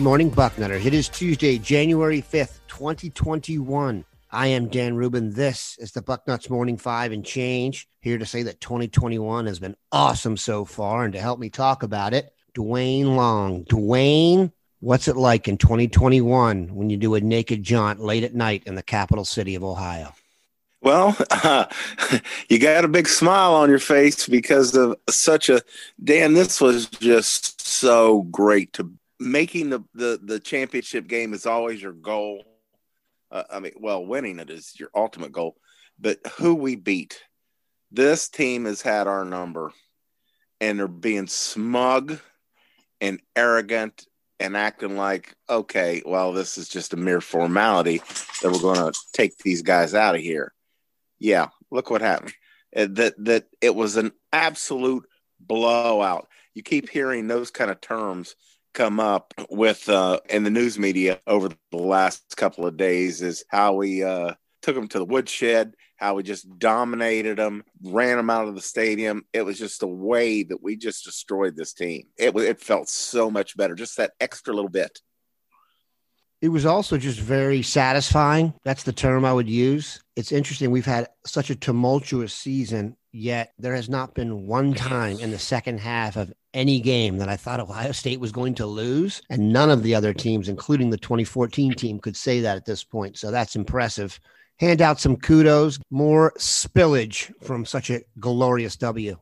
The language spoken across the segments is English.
Good morning, Bucknutter. It is Tuesday, January 5th, 2021. I am Dan Rubin. This is the Bucknuts Morning Five and Change. Here to say that 2021 has been awesome so far. And to help me talk about it, Dwayne Long. Dwayne, what's it like in 2021 when you do a naked jaunt late at night in the capital city of Ohio? Well, uh, you got a big smile on your face because of such a Dan. This was just so great to making the, the, the championship game is always your goal. Uh, I mean, well, winning it is your ultimate goal, but who we beat, this team has had our number and they're being smug and arrogant and acting like, okay, well, this is just a mere formality that we're going to take these guys out of here. Yeah, look what happened. Uh, that that it was an absolute blowout. You keep hearing those kind of terms come up with uh, in the news media over the last couple of days is how we uh, took them to the woodshed, how we just dominated them, ran them out of the stadium. It was just a way that we just destroyed this team. It it felt so much better, just that extra little bit. It was also just very satisfying. That's the term I would use. It's interesting. We've had such a tumultuous season, yet there has not been one time in the second half of any game that I thought Ohio State was going to lose. And none of the other teams, including the 2014 team, could say that at this point. So that's impressive. Hand out some kudos, more spillage from such a glorious W.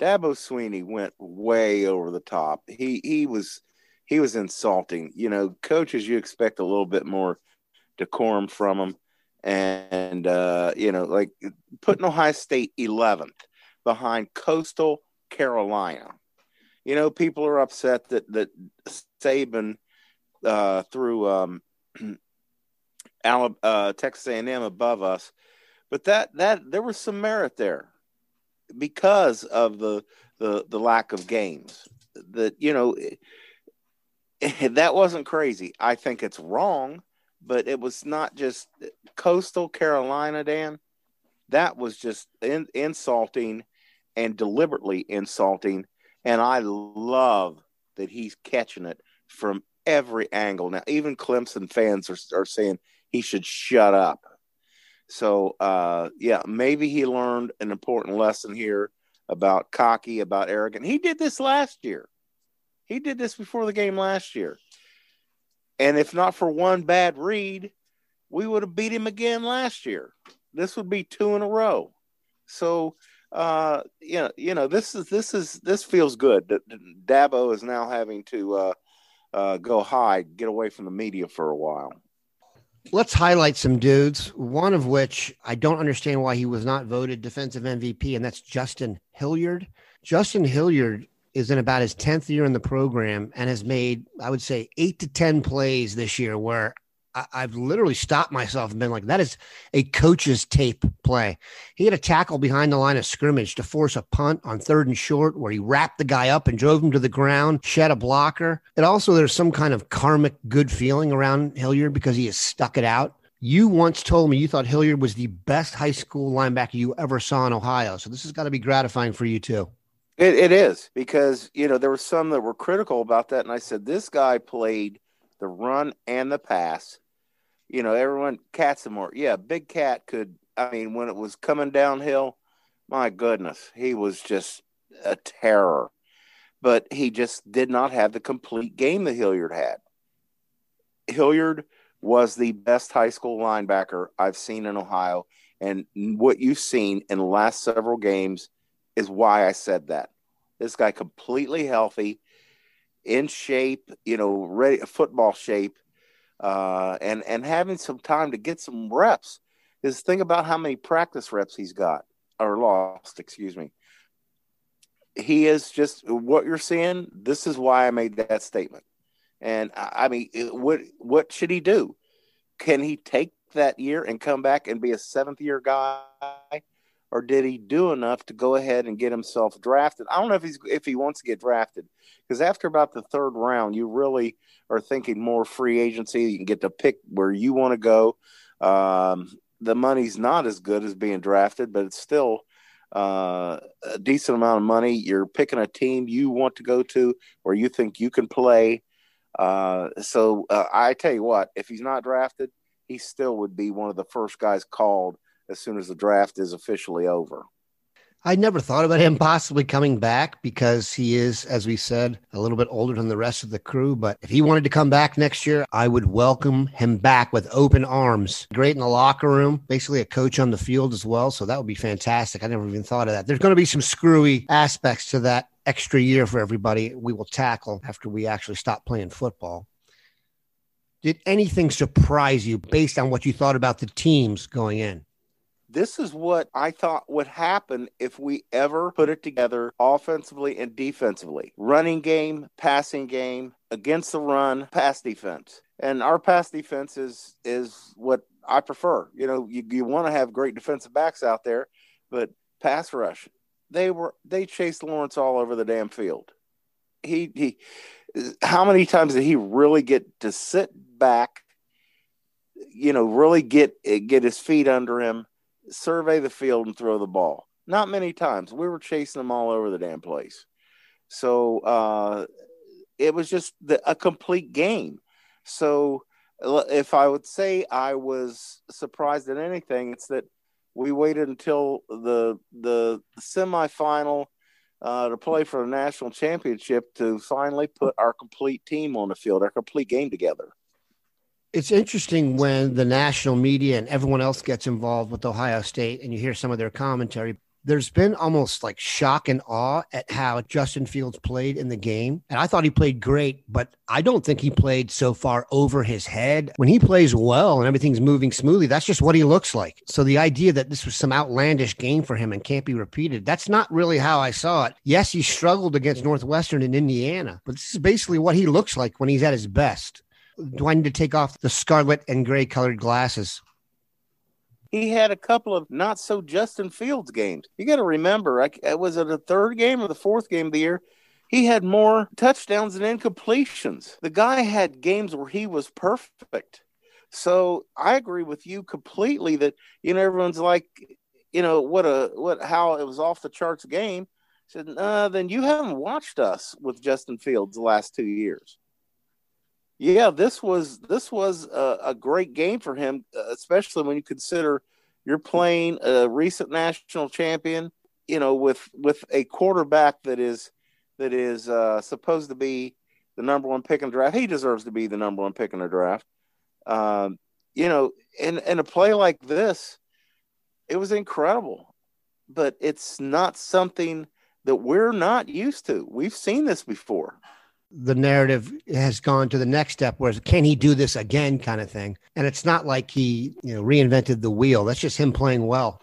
Dabo Swinney went way over the top. He he was he was insulting. You know, coaches you expect a little bit more decorum from them, and uh, you know, like putting Ohio State 11th behind Coastal Carolina you know, people are upset that that Saban uh, threw um, Alabama, uh, Texas A&M above us, but that that there was some merit there because of the the the lack of games. That you know, that wasn't crazy. I think it's wrong, but it was not just coastal Carolina, Dan. That was just in, insulting and deliberately insulting and I love that he's catching it from every angle. Now, even Clemson fans are, are saying he should shut up. So, uh, yeah, maybe he learned an important lesson here about cocky, about arrogant. He did this last year. He did this before the game last year. And if not for one bad read, we would have beat him again last year. This would be two in a row. So, uh, you know, you know, this is this is this feels good Dabo is now having to uh, uh, go hide, get away from the media for a while. Let's highlight some dudes. One of which I don't understand why he was not voted defensive MVP, and that's Justin Hilliard. Justin Hilliard is in about his 10th year in the program and has made, I would say, eight to 10 plays this year where I, have literally stopped myself and been like, that is a coach's tape play. He had a tackle behind the line of scrimmage to force a punt on third and short where he wrapped the guy up and drove him to the ground, shed a blocker. And also, there's some kind of karmic good feeling around Hilliard because he has stuck it out. You once told me you thought Hilliard was the best high school linebacker you ever saw in Ohio. So this has got to be gratifying for you too. It, it is because, you know, there were some that were critical about that. And I said, this guy played the run and the pass you know, everyone Katzenmoyer, yeah, Big Cat could. I mean, when it was coming downhill, my goodness, he was just a terror. But he just did not have the complete game that Hilliard had. Hilliard was the best high school linebacker I've seen in Ohio. And what you've seen in the last several games is why I said that. This guy completely healthy, in shape, you know, ready football shape, uh, and and having some time to get some reps. Is think about how many practice reps he's got or lost, excuse me. He is just what you're seeing. This is why I made that statement. And I mean, what what should he do? Can he take that year and come back and be a seventh year guy, or did he do enough to go ahead and get himself drafted? I don't know if he's if he wants to get drafted because after about the third round, you really are thinking more free agency. You can get to pick where you want to go. Um, the money's not as good as being drafted, but it's still uh, a decent amount of money. You're picking a team you want to go to where you think you can play. Uh, so uh, I tell you what, if he's not drafted, he still would be one of the first guys called as soon as the draft is officially over. I never thought about him possibly coming back because he is, as we said, a little bit older than the rest of the crew. But if he wanted to come back next year, I would welcome him back with open arms. Great in the locker room, basically a coach on the field as well. So that would be fantastic. I never even thought of that. There's going to be some screwy aspects to that extra year for everybody we will tackle after we actually stop playing football. Did anything surprise you based on what you thought about the teams going in? This is what I thought would happen if we ever put it together offensively and defensively. Running game, passing game, against the run, pass defense. And our pass defense is is what I prefer. You know, you, you want to have great defensive backs out there, but pass rush. They were they chased Lawrence all over the damn field. He he how many times did he really get to sit back, you know, really get get his feet under him survey the field and throw the ball. Not many times. We were chasing them all over the damn place. So uh, it was just the, a complete game. So if I would say I was surprised at anything, it's that we waited until the the semifinal uh, to play for the national championship to finally put our complete team on the field, our complete game together it's interesting when the national media and everyone else gets involved with Ohio State and you hear some of their commentary. There's been almost like shock and awe at how Justin Fields played in the game. And I thought he played great, but I don't think he played so far over his head. When he plays well and everything's moving smoothly, that's just what he looks like. So the idea that this was some outlandish game for him and can't be repeated, that's not really how I saw it. Yes, he struggled against Northwestern in Indiana, but this is basically what he looks like when he's at his best do I need to take off the scarlet and gray colored glasses? He had a couple of not so Justin Fields games. You got to remember, I, was it the third game or the fourth game of the year? He had more touchdowns than incompletions. The guy had games where he was perfect. So I agree with you completely that you know everyone's like, you know what a what how it was off the charts game. I said, uh, then you haven't watched us with Justin Fields the last two years yeah, this was this was a, a great game for him, uh, especially when you consider you're playing a recent national champion. You know, with with a quarterback that is that is uh, supposed to be the number one pick in the draft. He deserves to be the number one pick in the draft. Um, you know, in in a play like this, it was incredible, but it's not something that we're not used to. We've seen this before the narrative has gone to the next step where can he do this again? kind of thing. And it's not like he you know reinvented the wheel. That's just him playing well.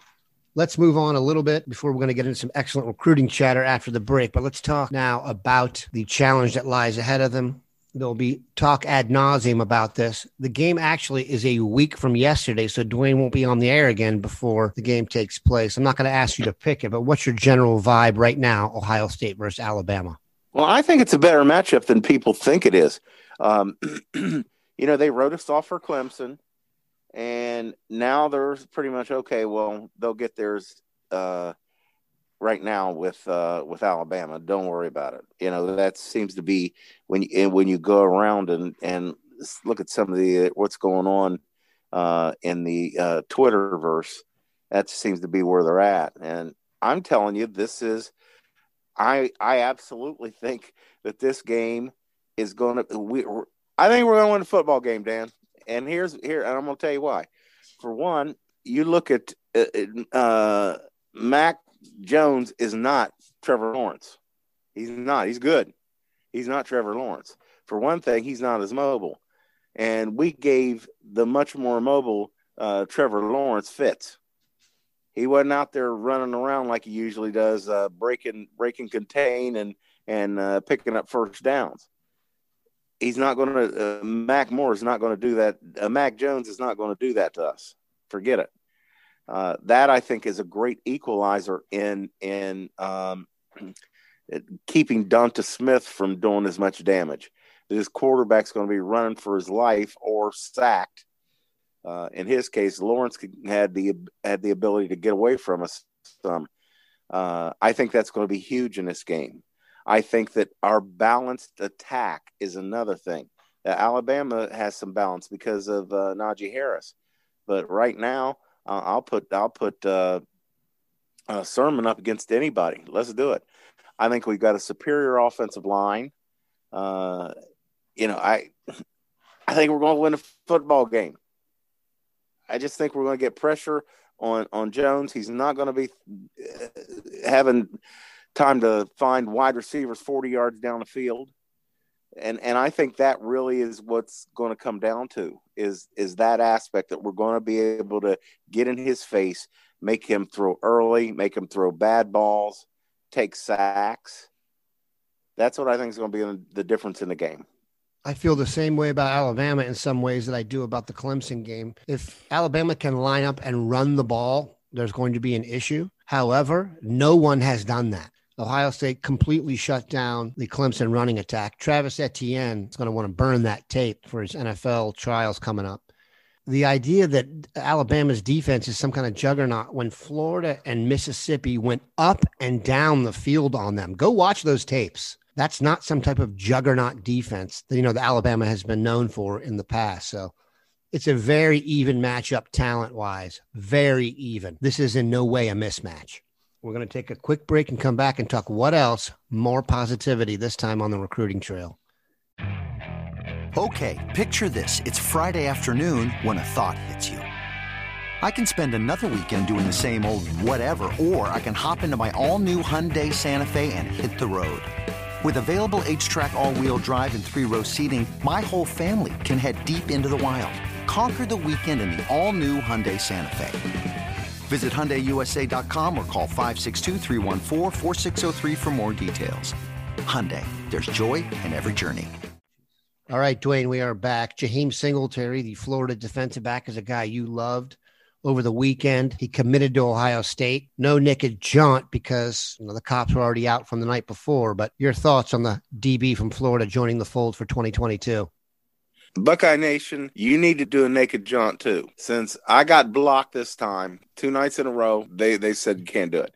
Let's move on a little bit before we're going to get into some excellent recruiting chatter after the break but let's talk now about the challenge that lies ahead of them. There'll be talk ad nauseum about this. The game actually is a week from yesterday so dwayne won't be on the air again before the game takes place. I'm not going to ask you to pick it but what's your general vibe right now ohio state versus alabama well, I think it's a better matchup than people think it is. Um, you know, they wrote us off for Clemson, and now they're pretty much okay. Well, they'll get theirs uh, right now with uh, with Alabama. Don't worry about it. You know, that seems to be when you when you go around and and look at some of the what's going on uh, in the uh, Twitterverse. That seems to be where they're at, and I'm telling you, this is I I absolutely think that this game is going to we I think we're going to win a football game, Dan. and here's here, and I'm going to tell you why. For one, you look at uh, uh, Mac Jones is not Trevor Lawrence. He's not. He's good. He's not Trevor Lawrence. For one thing, he's not as mobile, and we gave the much more mobile uh, Trevor Lawrence fits. He wasn't out there running around like he usually does, uh, breaking, breaking, contain, and and uh, picking up first downs. He's not going to. Uh, Mac Moore is not going to do that. Uh, Mac Jones is not going to do that to us. Forget it. Uh, that I think is a great equalizer in in um, keeping DeVonta Smith from doing as much damage. This quarterback's going to be running for his life or sacked. Uh, in his case, Lawrence had the had the ability to get away from us some. Uh, I think that's going to be huge in this game. I think that our balanced attack is another thing. Uh, Alabama has some balance because of uh, Najee Harris, but right now uh, I'll put I'll put uh, Sermon up against anybody. Let's do it. I think we've got a superior offensive line. Uh, you know, I I think we're going to win a football game. I just think we're going to get pressure on on Jones. He's not going to be uh, having time to find wide receivers 40 yards down the field. And and I think that really is what's going to come down to is is that aspect that we're going to be able to get in his face, make him throw early, make him throw bad balls, take sacks. That's what I think is going to be the difference in the game. I feel the same way about Alabama in some ways that I do about the Clemson game. If Alabama can line up and run the ball, there's going to be an issue. However, no one has done that. Ohio State completely shut down the Clemson running attack. Travis Etienne is going to want to burn that tape for his NFL trials coming up. The idea that Alabama's defense is some kind of juggernaut when Florida and Mississippi went up and down the field on them. Go watch those tapes. That's not some type of juggernaut defense that you know the Alabama has been known for in the past. So it's a very even matchup talent wise, very even. This is in no way a mismatch. We're going to take a quick break and come back and talk what else? More positivity this time on the recruiting trail. Okay, picture this. It's Friday afternoon when a thought hits you. I can spend another weekend doing the same old whatever, or I can hop into my all new Hyundai Santa Fe and hit the road. With available HTRAC, all wheel drive, and three row seating, my whole family can head deep into the wild. Conquer the weekend in the all new Hyundai Santa Fe. Visit HyundaiUSA.com or call 562 for more details. Hyundai, there's joy in every journey. All right, Dwayne, we are back. Jaheim Singletary, the Florida defensive back, is a guy you loved over the weekend. He committed to Ohio State. No naked Jaunt because you know, the cops were already out from the night before. But your thoughts on the DB from Florida joining the fold for 2022? Buckeye Nation, you need to do a naked jaunt too. Since I got blocked this time, two nights in a row, they they said you can't do it.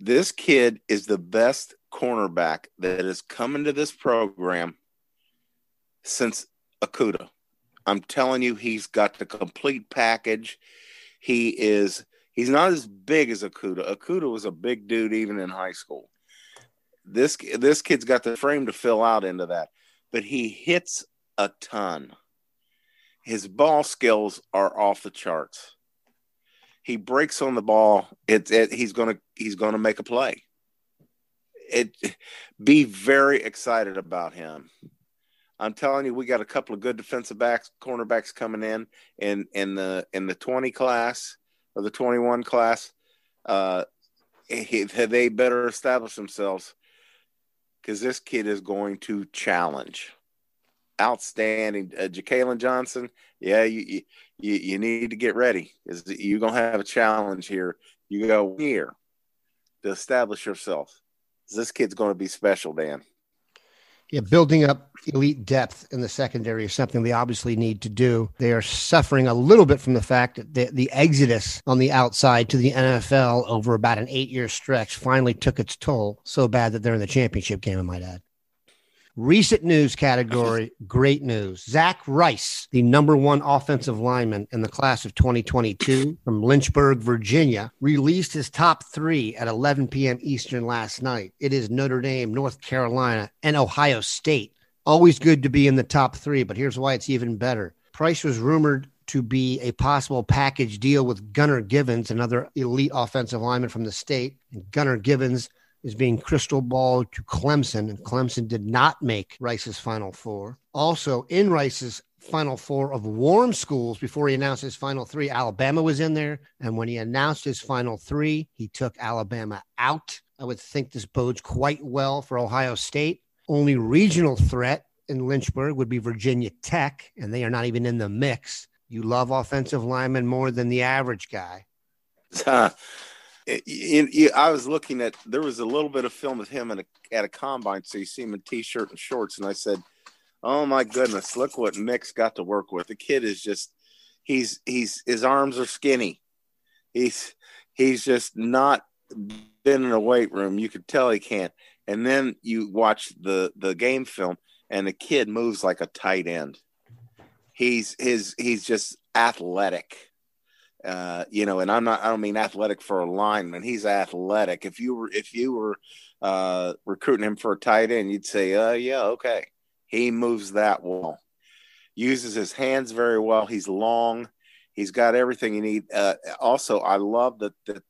This kid is the best cornerback that has come into this program since Okudah. I'm telling you, he's got the complete package. He is he's not as big as Okudah. Okudah was a big dude even in high school. This this kid's got the frame to fill out into that, but he hits a ton. His ball skills are off the charts. He breaks on the ball. It, it he's gonna he's gonna make a play. It be very excited about him. I'm telling you, we got a couple of good defensive backs, cornerbacks coming in in in the in the 20 class or the 21 class. Uh, they better establish themselves because this kid is going to challenge outstanding. Uh, Jakailin Johnson, yeah, you, you you need to get ready. Is you're gonna have a challenge here. You go here to establish yourself. This kid's going to be special, Dan. Yeah, building up elite depth in the secondary is something they obviously need to do. They are suffering a little bit from the fact that the, the exodus on the outside to the NFL over about an eight year stretch finally took its toll so bad that they're in the championship game, I might add. Recent news category, great news. Zach Rice, the number one offensive lineman in the class of 2022 from Lynchburg, Virginia, released his top three at 11 p.m. Eastern last night. It is Notre Dame, North Carolina, and Ohio State. Always good to be in the top three, but here's why it's even better. Price was rumored to be a possible package deal with Gunnar Givens, another elite offensive lineman from the state. And Gunnar Givens is being crystal balled to Clemson, and Clemson did not make Rice's Final Four. Also, in Rice's Final Four of warm schools before he announced his Final Three, Alabama was in there. And when he announced his Final Three, he took Alabama out. I would think this bodes quite well for Ohio State. Only regional threat in Lynchburg would be Virginia Tech, and they are not even in the mix. You love offensive linemen more than the average guy. Uh, I was looking at there was a little bit of film of him a, at a combine, so you see him in t-shirt and shorts, and I said, "Oh my goodness, look what Mick's got to work with. The kid is just he's he's his arms are skinny. He's he's just not been in a weight room. You could tell he can't. And then you watch the the game film, and the kid moves like a tight end. He's his he's just athletic. Uh, you know, and I'm not I don't mean athletic for a lineman. He's athletic. If you were if you were uh, recruiting him for a tight end, you'd say, uh yeah, okay. He moves that well. Uses his hands very well. He's long. He's got everything you need. Uh, also, I love that that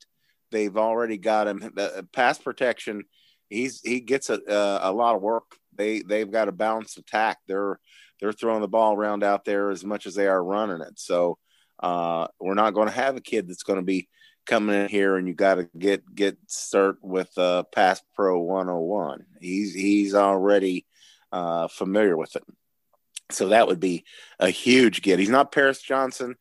they've already got him uh, pass protection. He's he gets a uh, a lot of work. They they've got a balanced attack. They're they're throwing the ball around out there as much as they are running it. So uh, we're not going to have a kid that's going to be coming in here and you got to get get start with uh, Pass Pro 101. He's he's already uh, familiar with it. So that would be a huge get. He's not Paris Johnson.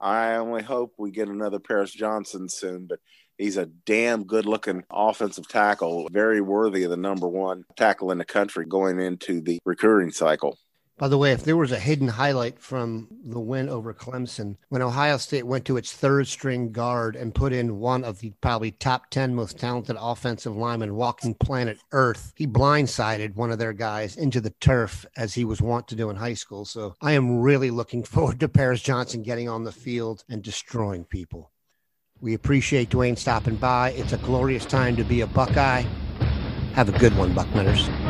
I only hope we get another Paris Johnson soon, but he's a damn good looking offensive tackle, very worthy of the number one tackle in the country going into the recruiting cycle. By the way, if there was a hidden highlight from the win over Clemson, when Ohio State went to its third string guard and put in one of the probably top 10 most talented offensive linemen walking planet Earth, he blindsided one of their guys into the turf as he was wont to do in high school. So I am really looking forward to Paris Johnson getting on the field and destroying people. We appreciate Dwayne stopping by. It's a glorious time to be a Buckeye. Have a good one, Bucknutters.